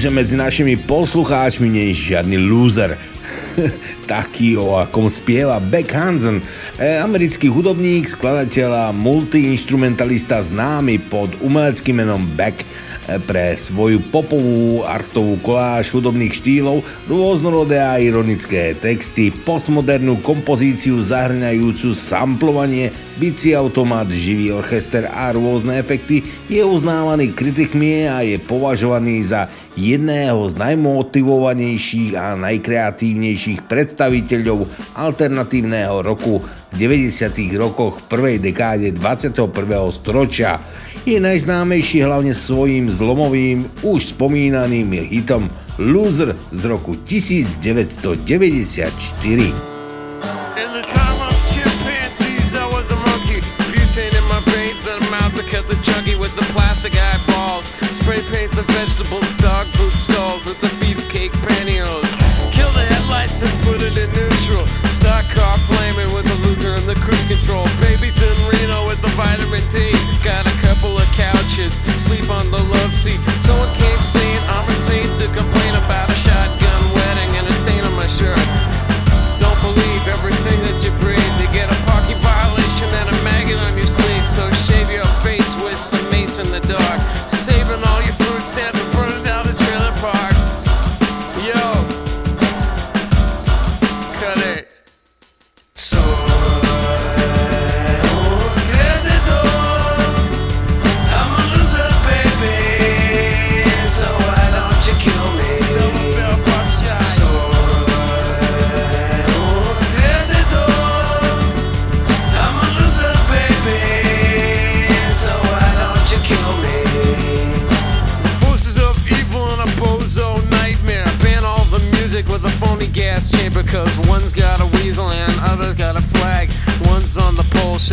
Že medzi našimi poslucháčmi nie je žiadny loser. Taký, o akom spieva Beck Hansen, e, americký hudobník, skladateľ a multiinstrumentalista známy pod umeleckým menom Beck pre svoju popovú artovú koláž hudobných štýlov, rôznorodé a ironické texty, postmodernú kompozíciu zahrňajúcu samplovanie, bicí automat, živý orchester a rôzne efekty, je uznávaný kritikmi a je považovaný za jedného z najmotivovanejších a najkreatívnejších predstaviteľov alternatívneho roku v 90. rokoch prvej dekáde 21. storočia. Je najznámejší hlavne svojím zlomovým, už spomínaným hitom Loser z roku 1994.
Spray paint the stalls with headlights and put it in neutral. Stock car flaming with the loser and the cruise control. Babies in Reno with the vitamin D. Got a couple of couches, sleep on the love seat. Someone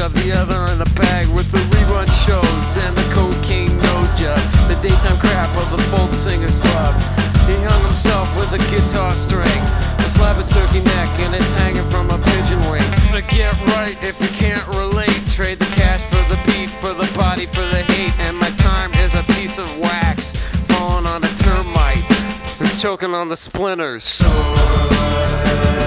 shove the other in a bag with the rerun shows and the cocaine nose job. The daytime crap of the folk singer slub. He hung himself with a guitar string. A slab of turkey neck and it's hanging from a pigeon wing. To get right if you can't relate. Trade the cash for the beat, for the body, for the hate. And my time is a piece of wax falling on a termite. It's choking on the splinters. So. I'm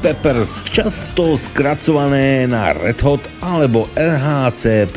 Peppers, často skracované na Red Hot alebo RHCP,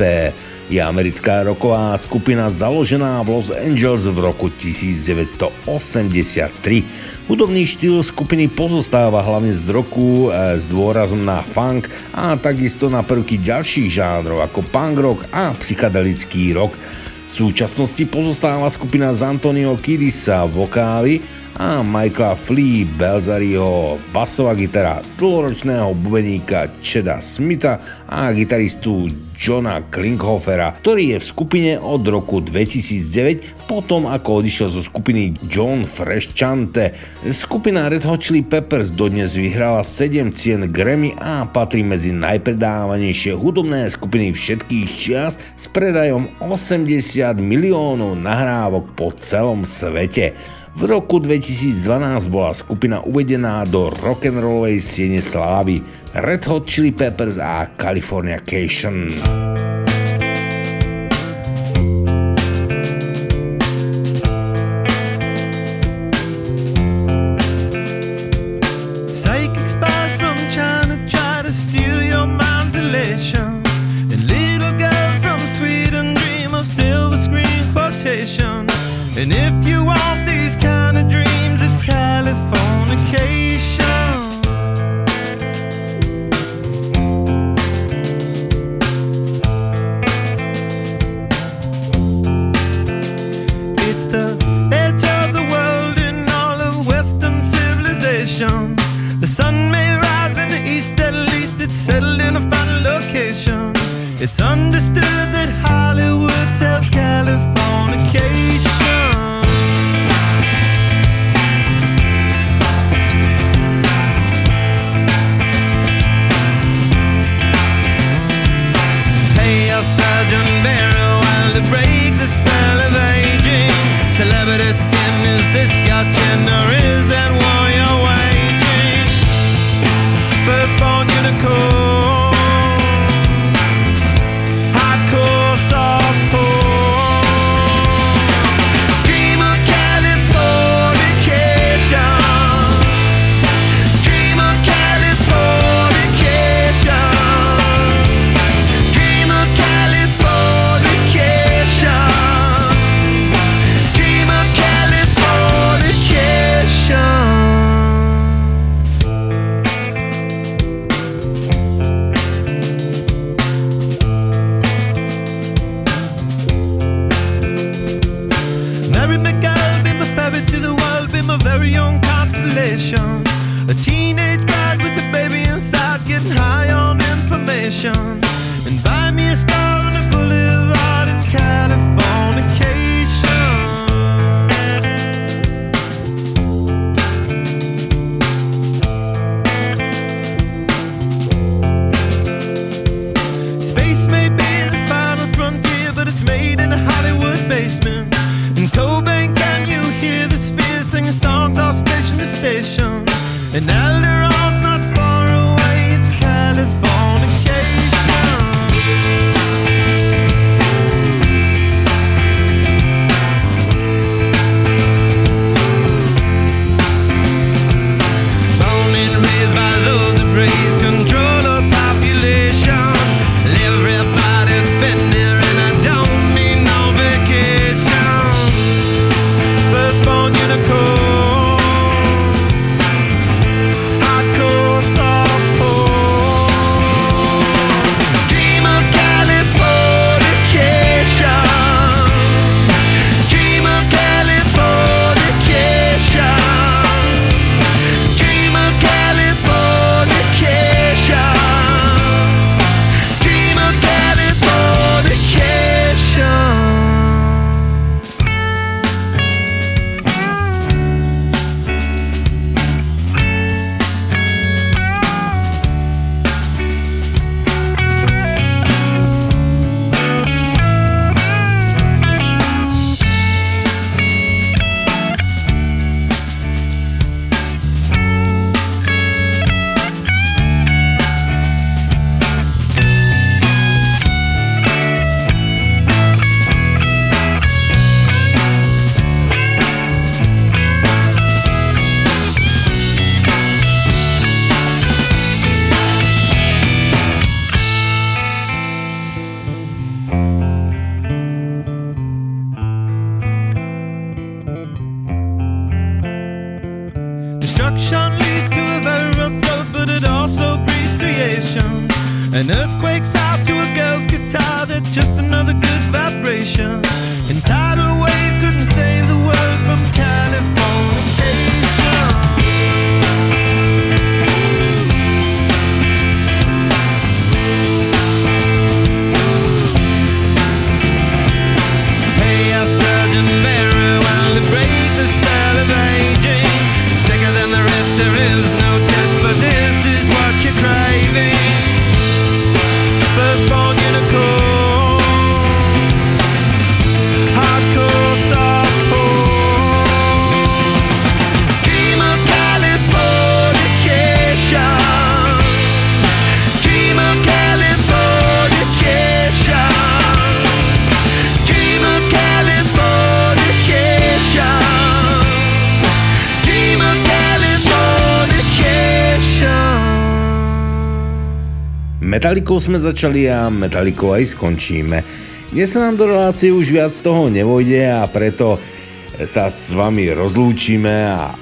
je americká roková skupina založená v Los Angeles v roku 1983. Hudobný štýl skupiny pozostáva hlavne z roku e, s dôrazom na funk a takisto na prvky ďalších žánrov ako punk rock a psychedelický rock. V súčasnosti pozostáva skupina z Antonio Kirisa vokály a Michaela Flea Belzariho basová gitara, dlhoročného bubeníka Cheda Smitha a gitaristu Johna Klinghofera, ktorý je v skupine od roku 2009 potom ako odišiel zo skupiny John Freshchante. Skupina Red Hot Chili Peppers dodnes vyhrala 7 cien Grammy a patrí medzi najpredávanejšie hudobné skupiny všetkých čias s predajom 80 miliónov nahrávok po celom svete. V roku 2012 bola skupina uvedená do rock'n'rollovej scéne slávy Red Hot Chili Peppers a Californication.
Psychic
Metalikou sme začali a Metalikou aj skončíme. Dnes sa nám do relácie už viac toho nevojde a preto sa s vami rozlúčime a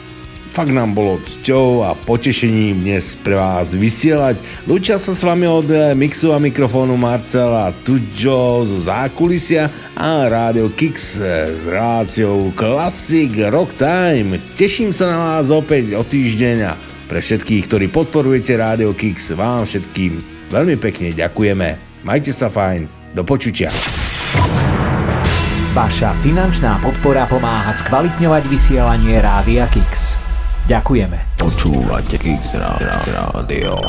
fakt nám bolo cťou a potešením dnes pre vás vysielať. Lúčia sa s vami od mixu a mikrofónu Marcela Tudžo zo zákulisia a Rádio Kix s reláciou Classic Rock Time. Teším sa na vás opäť o týždeň a pre všetkých, ktorí podporujete Rádio Kix, vám všetkým Veľmi pekne ďakujeme. Majte sa fajn. Do počutia.
Vaša finančná podpora pomáha skvalitňovať vysielanie Rádia Kix. Ďakujeme.
Počúvate Kix Rádio.